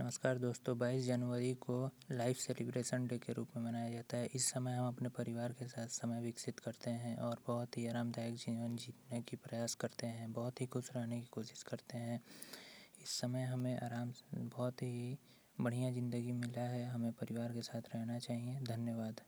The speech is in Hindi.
नमस्कार दोस्तों 22 जनवरी को लाइफ सेलिब्रेशन डे के रूप में मनाया जाता है। इस समय हम अपने परिवार के साथ समय विकसित करते हैं और बहुत ही आरामदायक जीवन जीने की प्रयास करते हैं, बहुत ही खुश रहने की कोशिश करते हैं। इस समय हमें आराम बहुत ही बढ़िया ज़िंदगी मिला है। हमें परिवार के साथ रहना चाहिए। धन्यवाद।